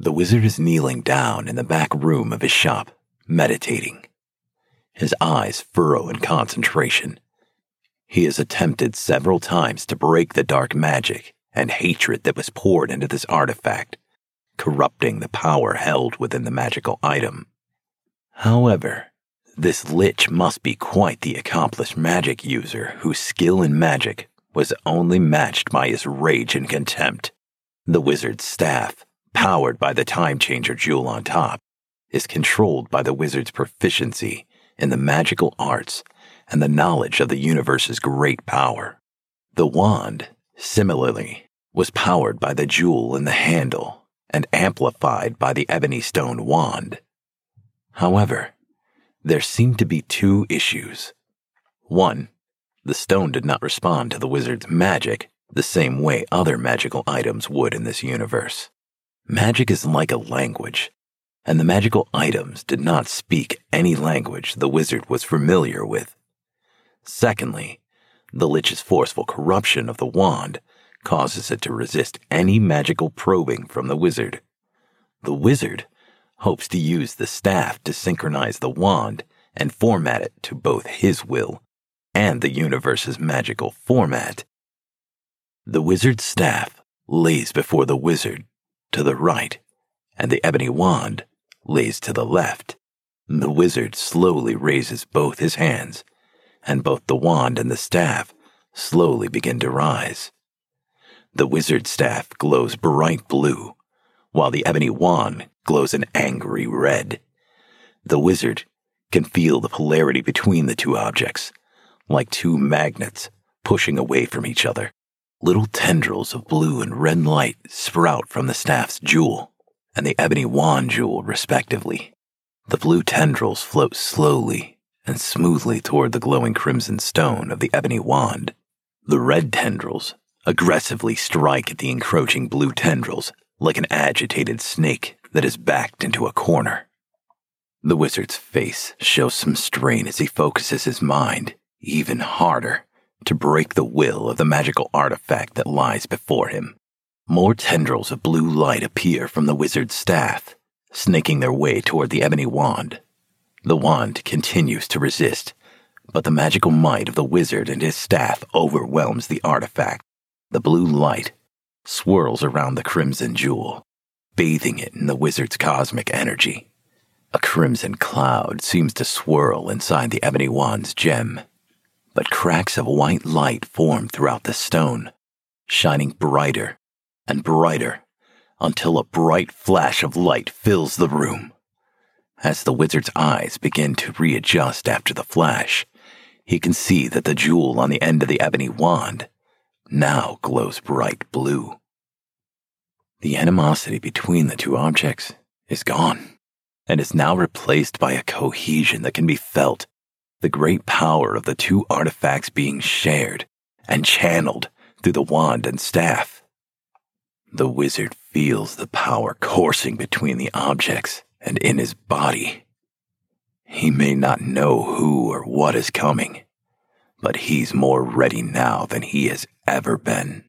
The wizard is kneeling down in the back room of his shop, meditating. His eyes furrow in concentration. He has attempted several times to break the dark magic and hatred that was poured into this artifact, corrupting the power held within the magical item. However, this lich must be quite the accomplished magic user whose skill in magic was only matched by his rage and contempt. The wizard's staff, powered by the time changer jewel on top, is controlled by the wizard's proficiency in the magical arts and the knowledge of the universe's great power. The wand, similarly, was powered by the jewel in the handle and amplified by the ebony stone wand. However, there seemed to be two issues. One, the stone did not respond to the wizard's magic the same way other magical items would in this universe. Magic is like a language, and the magical items did not speak any language the wizard was familiar with. Secondly, the Lich's forceful corruption of the wand causes it to resist any magical probing from the wizard. The wizard hopes to use the staff to synchronize the wand and format it to both his will and the universe's magical format. The wizard's staff lays before the wizard to the right, and the ebony wand lays to the left. The wizard slowly raises both his hands, and both the wand and the staff slowly begin to rise. The wizard's staff glows bright blue, while the ebony wand glows an angry red. The wizard can feel the polarity between the two objects, like two magnets pushing away from each other. Little tendrils of blue and red light sprout from the staff's jewel and the ebony wand jewel, respectively. The blue tendrils float slowly and smoothly toward the glowing crimson stone of the ebony wand. The red tendrils aggressively strike at the encroaching blue tendrils like an agitated snake that is backed into a corner. The wizard's face shows some strain as he focuses his mind even harder to break the will of the magical artifact that lies before him. More tendrils of blue light appear from the wizard's staff, snaking their way toward the ebony wand. The wand continues to resist, but the magical might of the wizard and his staff overwhelms the artifact. The blue light swirls around the crimson jewel, bathing it in the wizard's cosmic energy. A crimson cloud seems to swirl inside the ebony wand's gem, but cracks of white light form throughout the stone, shining brighter and brighter until a bright flash of light fills the room. As the wizard's eyes begin to readjust after the flash, he can see that the jewel on the end of the ebony wand now glows bright blue. The animosity between the two objects is gone and is now replaced by a cohesion that can be felt, the great power of the two artifacts being shared and channeled through the wand and staff. The wizard feels the power coursing between the objects and in his body. He may not know who or what is coming, but he's more ready now than he has ever been.